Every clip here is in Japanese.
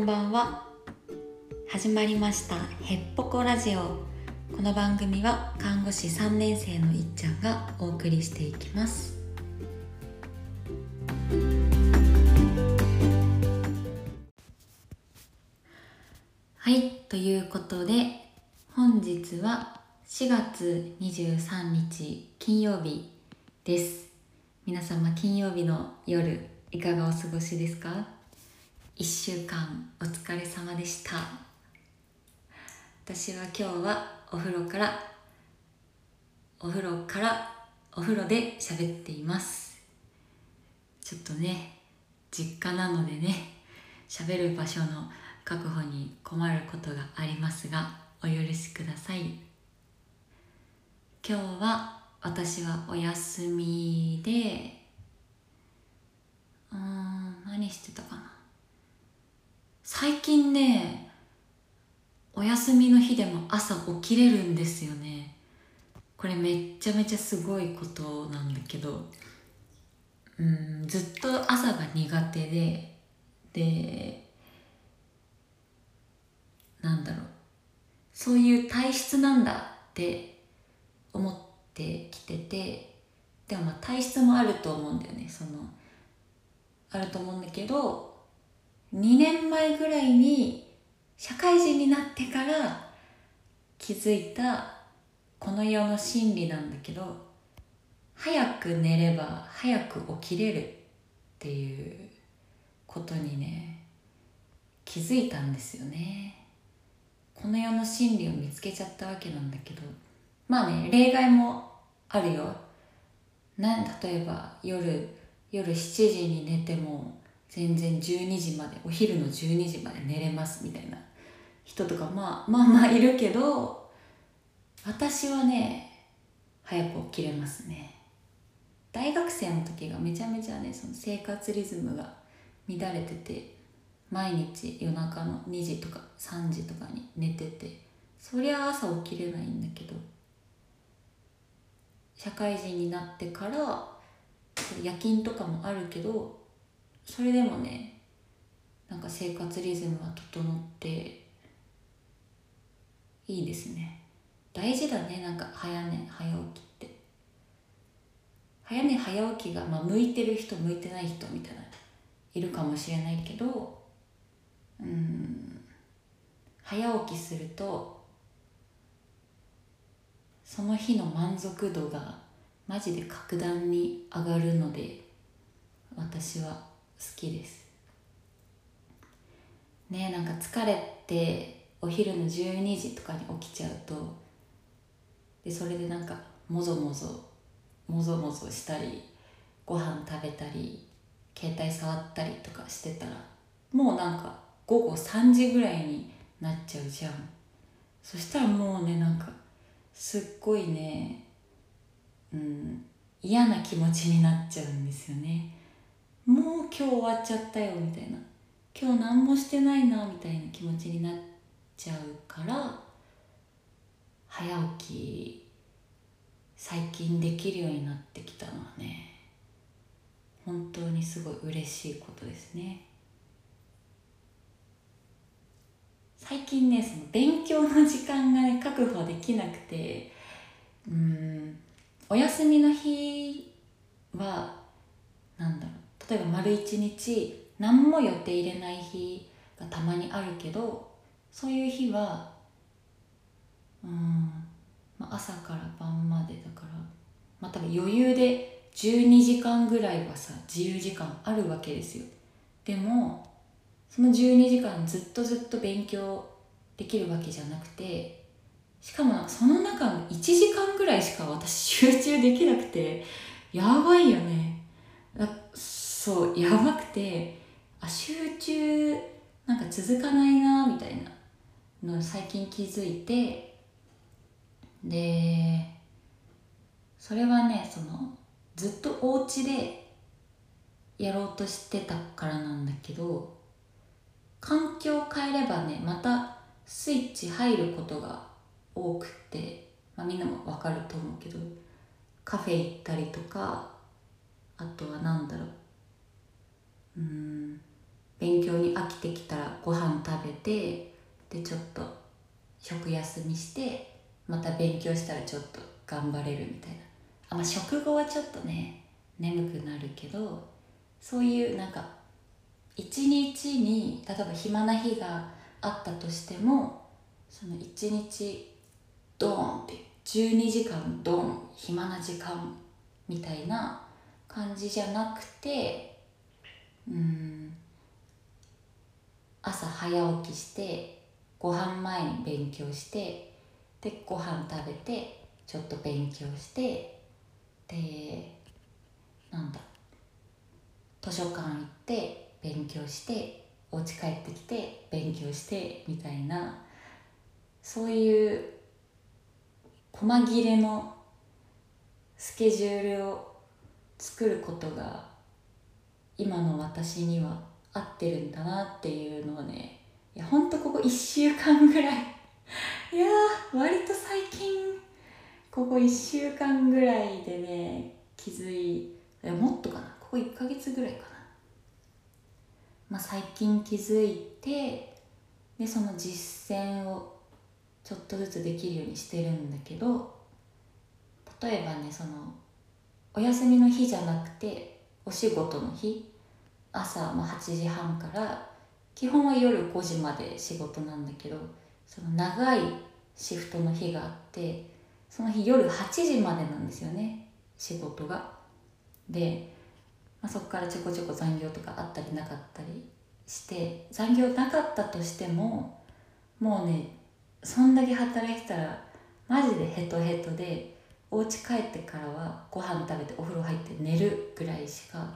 んばんは。始まりましたへっぽこラジオ。この番組は看護師3年生のいっちゃんがお送りしていきます。はいということで本日は4月23日金曜日です。皆様金曜日の夜いかがお過ごしですか？1週間お疲れ様でした。私は今日はお風呂からお風呂からお風呂で喋っています。ちょっとね実家なのでね喋る場所の確保に困ることがありますがお許しください。今日は私はお休みでうん何してたかな。最近ねお休みの日でも朝起きれるんですよね。これめっちゃめちゃすごいことなんだけど。うんずっと朝が苦手で。でなんだろう。そういう体質なんだって思ってきてて。でもまあ体質もあると思うんだよね。そのあると思うんだけど2年前ぐらいに社会人になってから気づいたこの世の真理なんだけど早く寝れば早く起きれるっていうことにね気づいたんですよね。この世の真理を見つけちゃったわけなんだけどまあね例外もあるよ。な例えば夜夜7時に寝ても全然12時までお昼の12時まで寝れますみたいな人とかまあまあまあいるけど私はね早く起きれますね。大学生の時がめちゃめちゃねその生活リズムが乱れてて毎日夜中の2時とか3時とかに寝ててそりゃ朝起きれないんだけど社会人になってから夜勤とかもあるけどそれでもねなんか生活リズムは整っていいですね。大事だねなんか早寝早起きって。早寝早起きが、まあ、向いてる人向いてない人みたいないるかもしれないけどうん早起きするとその日の満足度がマジで格段に上がるので私は。きです。ねなんか疲れてお昼の12時とかに起きちゃうとでそれでなんかもぞもぞもぞもぞしたりご飯食べたり携帯触ったりとかしてたらもうなんか午後3時ぐらいになっちゃうじゃん。そしたらもうねなんかすっごいねうん嫌な気持ちになっちゃうんですよね。もう今日終わっちゃったよみたいな。今日何もしてないなみたいな気持ちになっちゃうから早起き最近できるようになってきたのはね本当にすごい嬉しいことですね。最近ねその勉強の時間がね確保できなくてうんお休みの日はなんだろう。例えば丸一日何も予定入れない日がたまにあるけどそういう日はうん、まあ、朝から晩までだからまあ多分余裕で12時間ぐらいはさ自由時間あるわけですよ。でもその12時間ずっとずっと勉強できるわけじゃなくてしかもその中の1時間ぐらいしか私集中できなくてやばいよね。そうやばくてあ集中なんか続かないなみたいなのを最近気づいてでそれはねそのずっとお家でやろうとしてたからなんだけど環境を変えればねまたスイッチ入ることが多くて、まあ、みんなもわかると思うけどカフェ行ったりとかあとは何だろう勉強に飽きてきたらご飯食べてでちょっと食休みしてまた勉強したらちょっと頑張れるみたいな。あ、まあ、食後はちょっとね眠くなるけどそういうなんか一日に例えば暇な日があったとしてもその一日ドーンって12時間ドン暇な時間みたいな感じじゃなくてうん。朝早起きしてご飯前に勉強してでご飯食べてちょっと勉強してでなんだ図書館行って勉強してお家帰ってきて勉強してみたいなそういう細切れのスケジュールを作ることが今の私には合ってるんだなっていうのをねいやほんとここ1週間ぐらい。いや割と最近ここ1週間ぐらいでね気づいやもっとかな。ここ1ヶ月ぐらいかな。まあ最近気づいてでその実践をちょっとずつできるようにしてるんだけど例えばねそのお休みの日じゃなくてお仕事の日朝、まあ、8時半から基本は夜5時まで仕事なんだけどその長いシフトの日があってその日夜8時までなんですよね仕事が。で、まあ、そこからちょこちょこ残業とかあったりなかったりして残業なかったとしてももうねそんだけ働いてたらマジでヘトヘトでお家帰ってからはご飯食べてお風呂入って寝るぐらいしか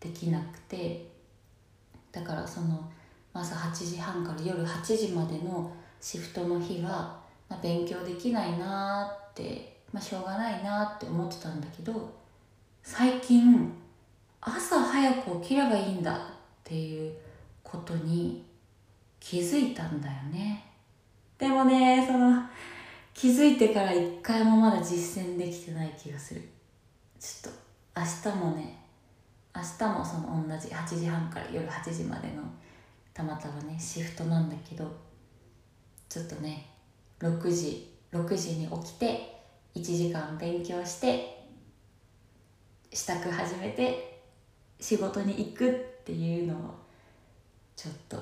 できなくて。だからその朝8時半から夜8時までのシフトの日は、まあ、勉強できないなって、まあ、しょうがないなって思ってたんだけど最近朝早く起きればいいんだっていうことに気づいたんだよね。でもねその気づいてから一回もまだ実践できてない気がする。ちょっと明日もね明日もその同じ8時半から夜8時までのたまたまねシフトなんだけどちょっとね6時6時に起きて1時間勉強して支度始めて仕事に行くっていうのをちょっと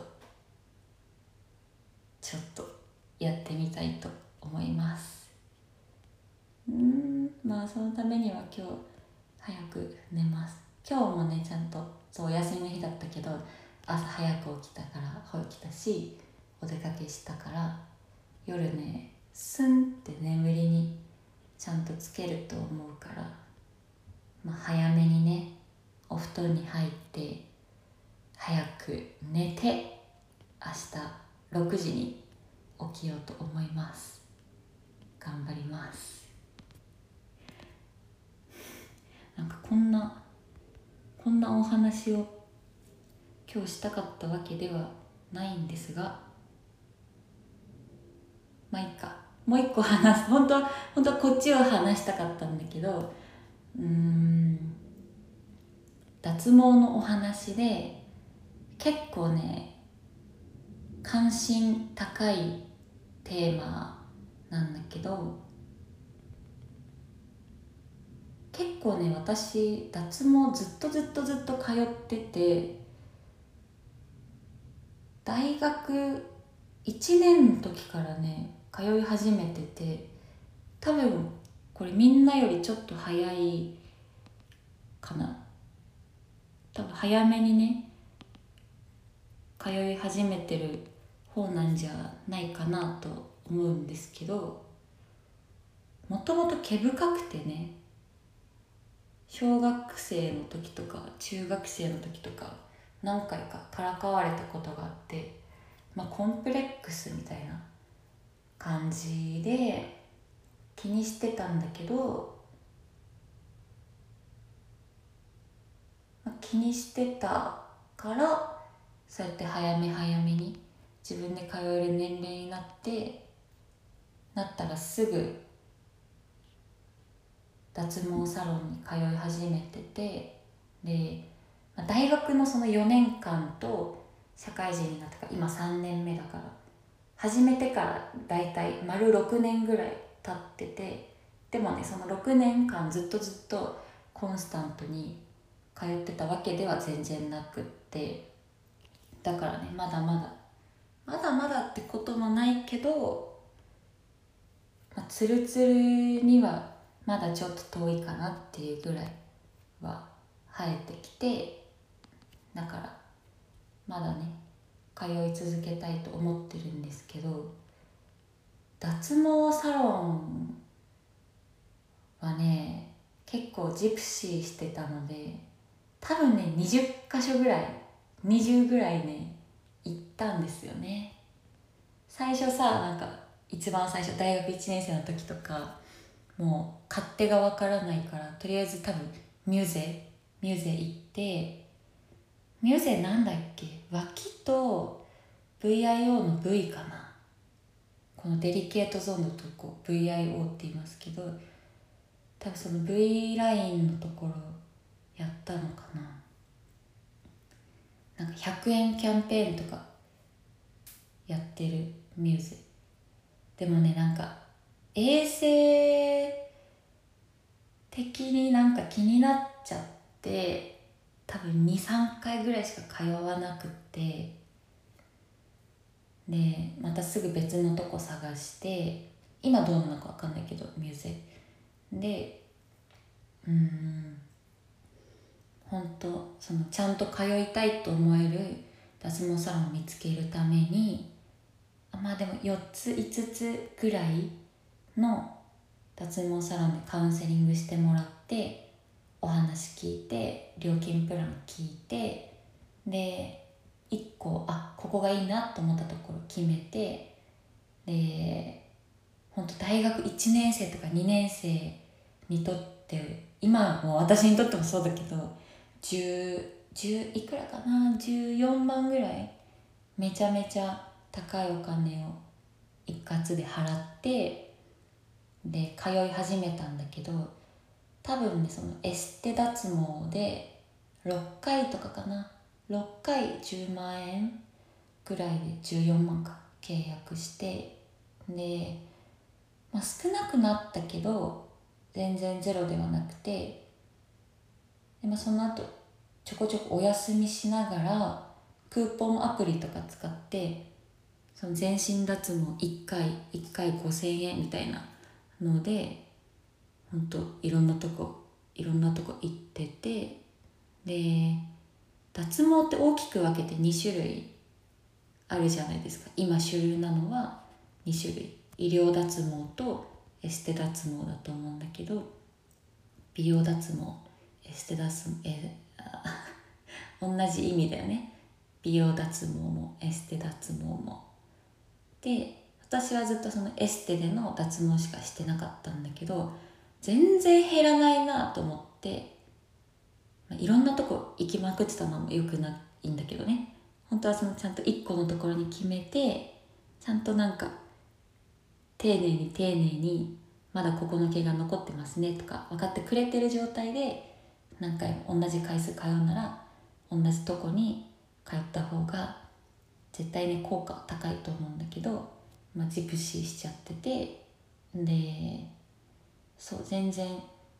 ちょっとやってみたいと思います。うんまあそのためには今日早く寝ます。今日もねちゃんとそうお休みの日だったけど朝早く起きたから起きたしお出かけしたから夜ねスンって眠りにちゃんとつけると思うから、まあ、早めにねお布団に入って早く寝て明日6時に起きようと思います。頑張ります。なんかこんなこんなお話を今日したかったわけではないんですがまあいいか。もう一個話す。本当は本当はこっちを話したかったんだけどうん。脱毛のお話で結構ね関心高いテーマなんだけど結構ね私脱毛ずっとずっとずっと通ってて大学1年の時からね通い始めてて多分これみんなよりちょっと早いかな。多分早めにね通い始めてる方なんじゃないかなと思うんですけどもともと毛深くてね小学生の時とか中学生の時とか何回かからかわれたことがあってまあコンプレックスみたいな感じで気にしてたんだけど、まあ、気にしてたからそうやって早め早めに自分で通える年齢になってなったらすぐ脱毛サロンに通い始めててで大学のその4年間と社会人になってから今3年目だから始めてからだいたい丸6年ぐらい経っててでもねその6年間ずっとずっとコンスタントに通ってたわけでは全然なくってだからねまだまだまだまだってこともないけど、まあ、ツルツルにはまだちょっと遠いかなっていうぐらいは生えてきてだからまだね通い続けたいと思ってるんですけど脱毛サロンはね結構ジプシーしてたので多分ね20箇所ぐらい20ぐらいね行ったんですよね。最初さなんか一番最初大学1年生の時とかもう勝手がわからないからとりあえず多分ミューゼミューゼ行ってミューゼなんだっけ？脇と VIO の V かな。このデリケートゾーンのとこ VIO って言いますけど多分その V ラインのところやったのかな。なんか100円キャンペーンとかやってるミューゼ。でもねなんか衛生的になんか気になっちゃって多分23回ぐらいしか通わなくてでまたすぐ別のとこ探して今どうなのか分かんないけどミューゼでうん本当そのちゃんと通いたいと思える脱毛サロンを見つけるためにまあでも4つ5つぐらいの脱毛サロンでカウンセリングしてもらってお話聞いて料金プラン聞いてで1個あここがいいなと思ったところ決めてで本当大学1年生とか2年生にとって今も私にとってもそうだけど10 10いくらかな？14万ぐらいめちゃめちゃ高いお金を一括で払ってで通い始めたんだけど多分ねそのエステ脱毛で6回とかかな。6回10万円ぐらいで14万か契約して。で、まあ、少なくなったけど全然ゼロではなくて。で、まあ、その後ちょこちょこお休みしながらクーポンアプリとか使ってその全身脱毛1回1回5000円みたいなのでほんといろんなとこいろんなとこ行っててで脱毛って大きく分けて2種類あるじゃないですか。今主流なのは2種類。医療脱毛とエステ脱毛だと思うんだけど美容脱毛エステ脱毛え 同じ意味だよね。美容脱毛もエステ脱毛も。で私はずっとそのエステでの脱毛しかしてなかったんだけど全然減らないなと思って、まあ、いろんなとこ行きまくってたのもよくないんだけどね。本当はそのちゃんと1個のところに決めてちゃんとなんか丁寧に丁寧にまだここの毛が残ってますねとか分かってくれてる状態で何回も同じ回数通うなら同じとこに通った方が絶対ね効果高いと思うんだけど、まあ、ジプシーしちゃっててでそう全然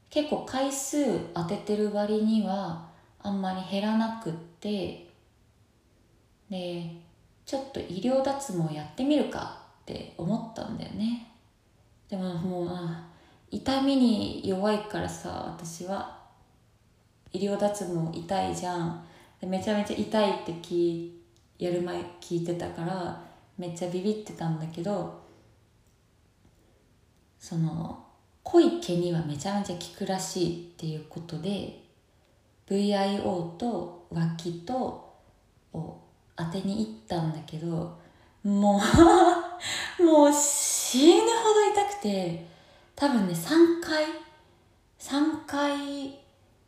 結構回数当ててる割にはあんまり減らなくってでちょっと医療脱毛やってみるかって思ったんだよね。でももう痛みに弱いからさ私は。医療脱毛痛いじゃん。でめちゃめちゃ痛いって聞やる前聞いてたからめっちゃビビってたんだけどその濃い毛にはめちゃめちゃ効くらしいっていうことで VIO と脇とを当てに行ったんだけどもう もう死ぬほど痛くて多分ね3回3回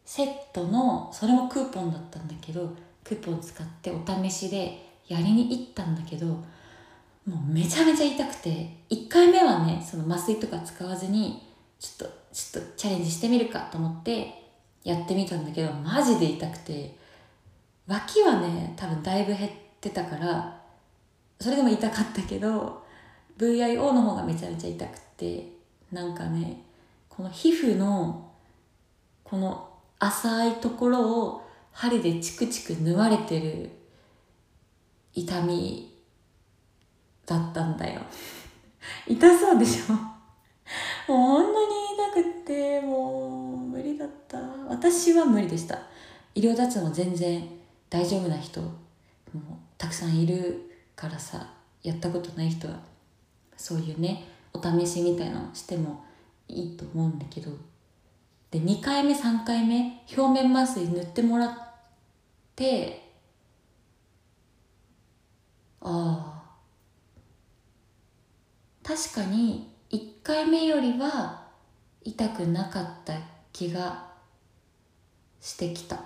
セットのそれもクーポンだったんだけどクーポン使ってお試しでやりに行ったんだけどもうめちゃめちゃ痛くて1回目はねその麻酔とか使わずにちょっとちょっとチャレンジしてみるかと思ってやってみたんだけどマジで痛くて脇はね多分だいぶ減ってたからそれでも痛かったけど VIO の方がめちゃめちゃ痛くてなんかねこの皮膚のこの浅いところを針でチクチク縫われてる痛みだったんだよ。痛そうでしょ？もうこんなに痛くてもう無理だった。私は無理でした。医療脱毛全然大丈夫な人もたくさんいるからさやったことない人はそういうねお試しみたいなのしてもいいと思うんだけど。で2回目3回目表面麻酔塗ってもらってああ確かに1回目よりは痛くなかった気がしてきた。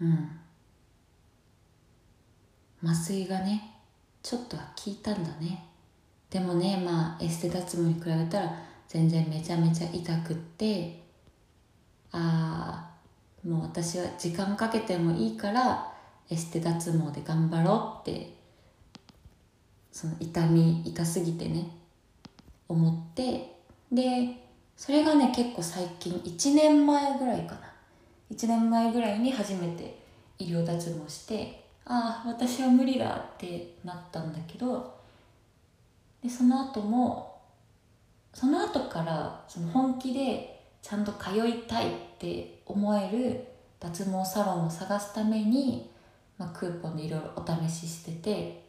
うん。麻酔がねちょっとは効いたんだね。でもねまあエステ脱毛に比べたら全然めちゃめちゃ痛くってああもう私は時間かけてもいいからエステ脱毛で頑張ろうってその痛み痛すぎてね思ってでそれがね結構最近1年前ぐらいかな。1年前ぐらいに初めて医療脱毛してああ私は無理だってなったんだけどでその後もその後からその本気でちゃんと通いたいって思える脱毛サロンを探すために、まあ、クーポンでいろいろお試ししてて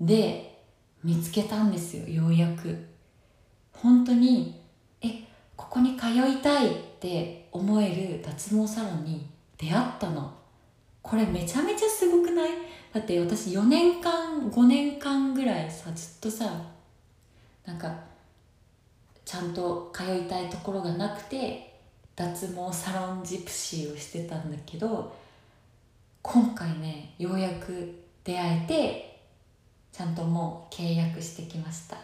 で見つけたんですよようやく。本当にえここに通いたいって思える脱毛サロンに出会ったの。これめちゃめちゃすごくない？だって私4年間5年間ぐらいさずっとさなんかちゃんと通いたいところがなくて脱毛サロンジプシーをしてたんだけど今回ねようやく出会えてちゃんともう契約してきました。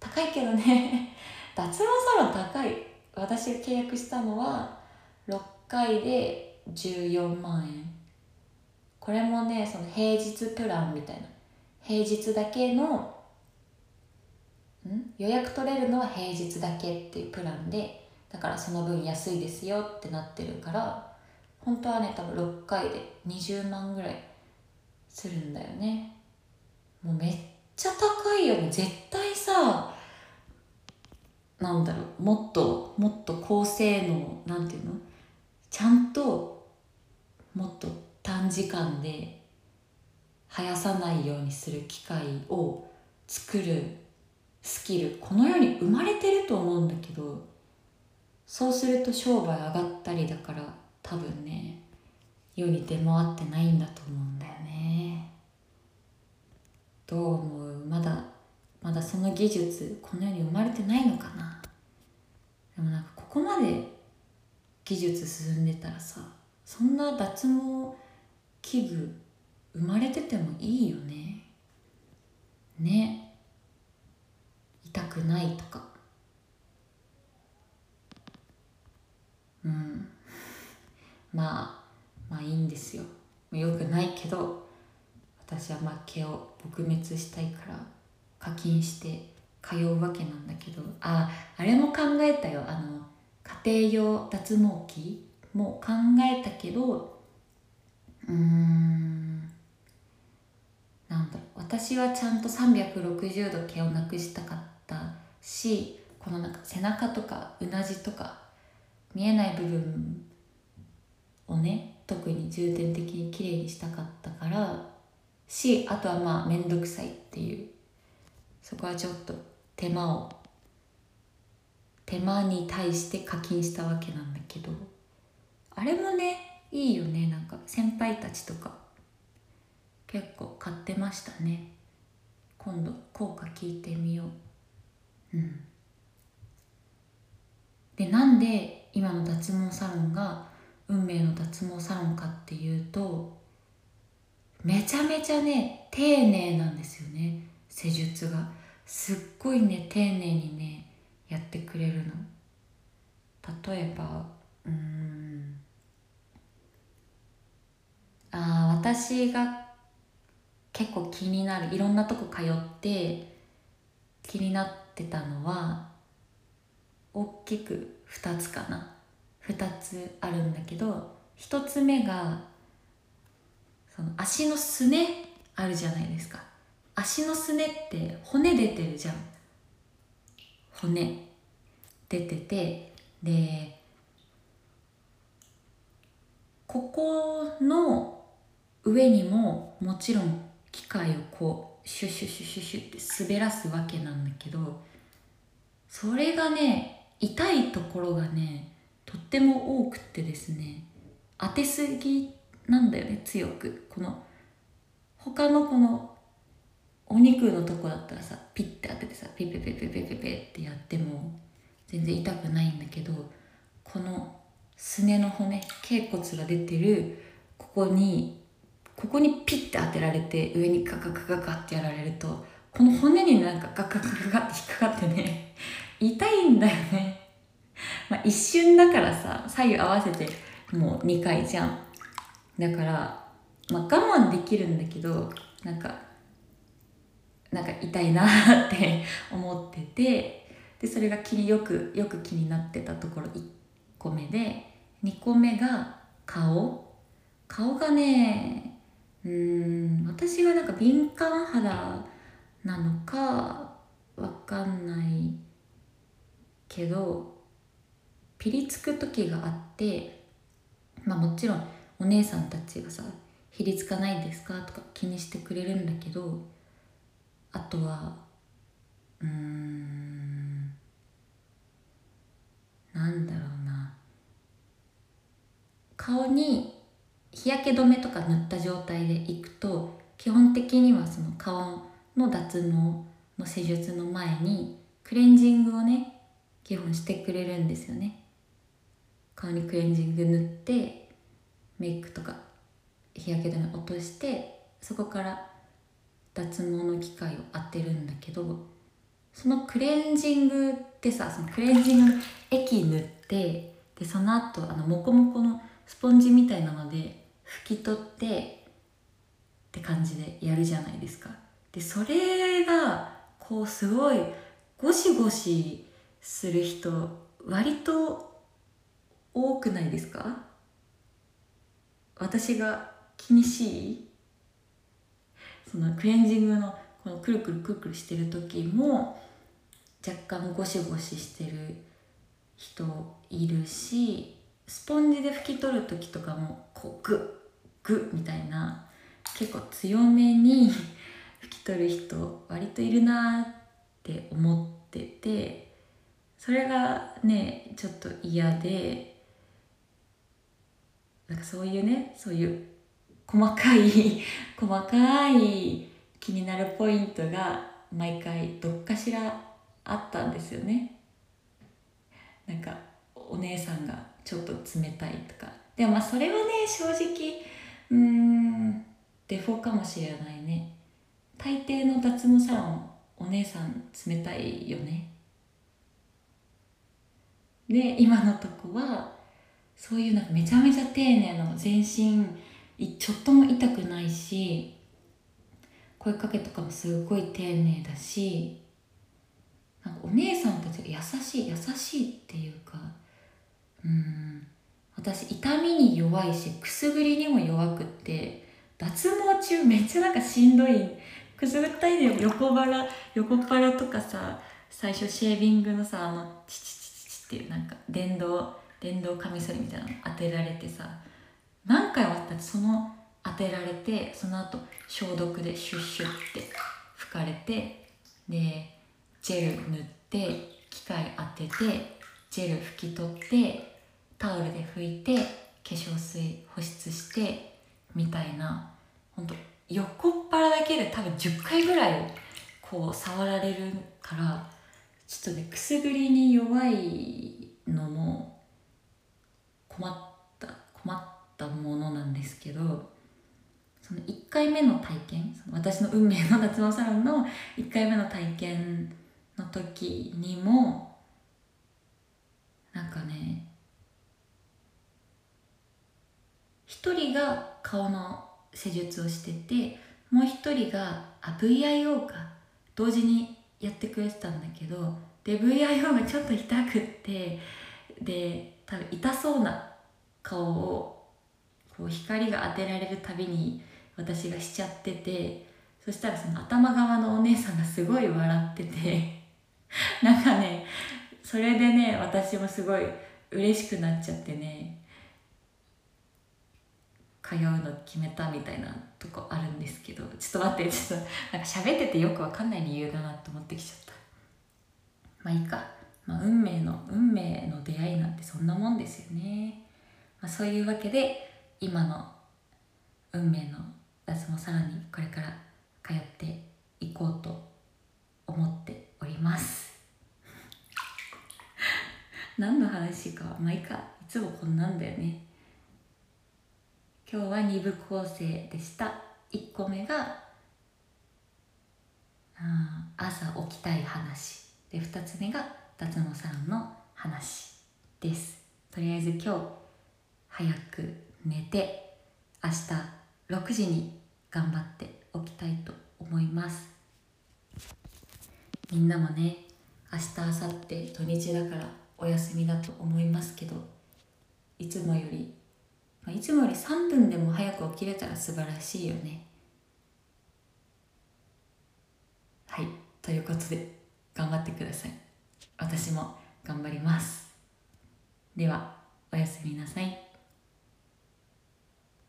高いけどね。脱毛サロン高い。私が契約したのは6回で14万円。これもねその平日プランみたいな。平日だけのん？予約取れるのは平日だけっていうプランでだからその分安いですよってなってるから本当はね多分6回で20万ぐらいするんだよね。もうめっちゃ高いよ。ね絶対さなんだろうもっともっと高性能なんていうの？ちゃんともっと短時間で生やさないようにする機械を作るスキル。この世に生まれてると思うんだけどそうすると商売上がったりだから多分ね世に出回ってないんだと思うんだよね。どう思うまだまだその技術この世に生まれてないのかな。でもなんかここまで技術進んでたらさそんな脱毛器具生まれててもいいよね。ね。痛くないとか。うん。まあまあいいんですよ。よくないけど。私はまあ毛を撲滅したいから課金して通うわけなんだけどああれも考えたよ。あの家庭用脱毛器も考えたけどうーんなんだろう。私はちゃんと360度毛をなくしたかったしこのなんか背中とかうなじとか見えない部分をね特に重点的に綺麗にしたかったからしあとはまあ面倒くさいっていう。そこはちょっと手間を。手間に対して課金したわけなんだけど。あれもねいいよね。なんか先輩たちとか。結構買ってましたね。今度効果聞いてみよう。うん。でなんで今の脱毛サロンが運命の脱毛サロンかっていうとめちゃめちゃね丁寧なんですよね施術が。すっごいね丁寧にねやってくれるの。例えばうん。あ私が結構気になるいろんなとこ通って気になってたのは大きく2つかな。2つあるんだけど1つ目がその足のすねあるじゃないですか。足のすねって骨出てるじゃん。骨。出ててでここの上にももちろん機械をこうシュシュシュシュシュって滑らすわけなんだけどそれがね痛いところがねとっても多くてですね当てすぎなんだよね強く。この他のこのお肉のとこだったらさピッて当ててさピッペペペペペペってやっても全然痛くないんだけどこのすねの骨頸骨が出てるここにここにピッて当てられて上にガガガガガってやられるとこの骨になんかガガガガガって引っかかってね痛いんだよね。まあ一瞬だからさ左右合わせてもう2回じゃん。だからまあ我慢できるんだけどなんかなんか痛いなって 思っててでそれが気によくよく気になってたところ1個目で2個目が顔。顔がねうん私がなんか敏感肌なのかわかんないけどピリつく時があってまあもちろんお姉さんたちがさ「ひりつかないですか?」とか気にしてくれるんだけどあとはうーんなんだろうな顔に日焼け止めとか塗った状態でいくと基本的にはその顔の脱毛の施術の前にクレンジングをね基本してくれるんですよね顔にクレンジング塗ってメイクとか日焼け止め落としてそこから脱毛の機械を当てるんだけどそのクレンジングってさそのクレンジングの液塗ってでその後あのモコモコのスポンジみたいなので拭き取ってって感じでやるじゃないですか。でそれがこうすごいゴシゴシする人割と多くないですか？私が気にしい？そのクレンジングのこのくるくるくるくるしてる時も若干ゴシゴシしてる人いるしスポンジで拭き取る時とかもこうグッグッみたいな結構強めに 拭き取る人割といるなって思っててそれがねちょっと嫌でなんかそういうねそういう細かい 細かい気になるポイントが毎回どっかしらあったんですよね。なんかお姉さんがちょっと冷たいとか。でもまあそれはね正直うーんデフォかもしれないね。大抵の脱毛サロンお姉さん冷たいよね。で今のとこはそういうなんかめちゃめちゃ丁寧な全身ちょっとも痛くないし声かけとかもすごい丁寧だしなんかお姉さんたちが優しい優しいっていうかうん私痛みに弱いしくすぐりにも弱くって脱毛中めっちゃなんかしんどい。くすぐったいで横腹横腹とかさ最初シェービングのさあのチチチチチっていうなんか電動電動カミソリみたいなの当てられてさ何回も私その当てられてその後消毒でシュッシュッって拭かれてでジェル塗って機械当ててジェル拭き取ってタオルで拭いて化粧水保湿してみたいなほんと横っ腹だけで多分10回ぐらいこう触られるからちょっとねくすぐりに弱いのも困った困ったものなんですけどその1回目の体験私の運命の脱毛サロンの1回目の体験の時にもなんかね一人が顔の施術をしててもう一人があ VIO か同時にやってくれてたんだけどで VIO がちょっと痛くってで多分痛そうな顔をこう光が当てられるたびに私がしちゃっててそしたらその頭側のお姉さんがすごい笑ってて なんかねそれでね私もすごい嬉しくなっちゃってね通うの決めたみたいなとこあるんですけどちょっと待ってちょっとなんか喋っててよくわかんない理由だなと思ってきちゃった。まあいいか、まあ、運命の運命の出会いなんてそんなもんですよね、まあ、そういうわけで今の運命の脱毛サロンにこれから通っていこうと思っております。何の話かまあいいか。いつもこんなんだよね。今日は2部構成でした。1個目が朝起きたい話。で2つ目が脱毛サロンの話です。とりあえず今日早く寝て明日6時に頑張っておきたいと思います。みんなもね明日明後日土日だからお休みだと思いますけどいつもより、まあ、いつもより3分でも早く起きれたら素晴らしいよね。はい。ということで頑張ってください。私も頑張ります。ではおやすみなさい。